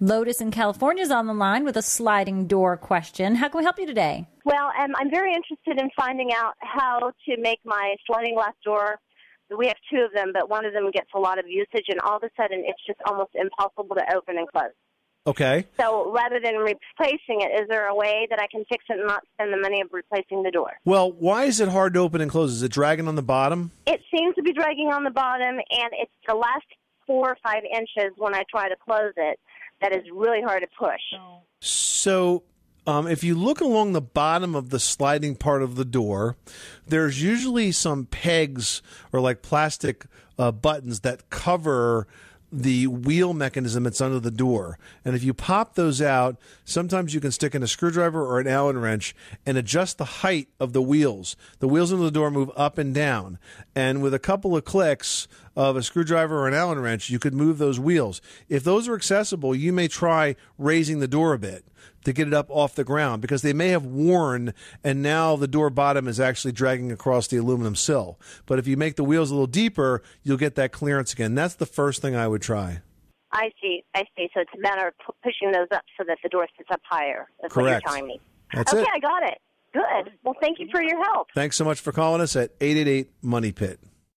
Lotus in California is on the line with a sliding door question. How can we help you today? Well, um, I'm very interested in finding out how to make my sliding glass door. We have two of them, but one of them gets a lot of usage, and all of a sudden it's just almost impossible to open and close. Okay. So rather than replacing it, is there a way that I can fix it and not spend the money of replacing the door? Well, why is it hard to open and close? Is it dragging on the bottom? It seems to be dragging on the bottom, and it's the last four or five inches when I try to close it that is really hard to push. So, um, if you look along the bottom of the sliding part of the door, there's usually some pegs or like plastic uh, buttons that cover the wheel mechanism that's under the door. And if you pop those out, sometimes you can stick in a screwdriver or an Allen wrench and adjust the height of the wheels. The wheels under the door move up and down. And with a couple of clicks of a screwdriver or an Allen wrench, you could move those wheels. If those are accessible, you may try raising the door a bit to get it up off the ground because they may have worn and now the door bottom is actually dragging across the aluminum sill. But if you make the wheels a little deeper, you'll get that clearance again. That's the first thing I would try. I see. I see. So it's a matter of pu- pushing those up so that the door sits up higher. That's Correct. what you're telling me. That's okay, it. I got it. Good. Well, thank you for your help. Thanks so much for calling us at 888 Money Pit.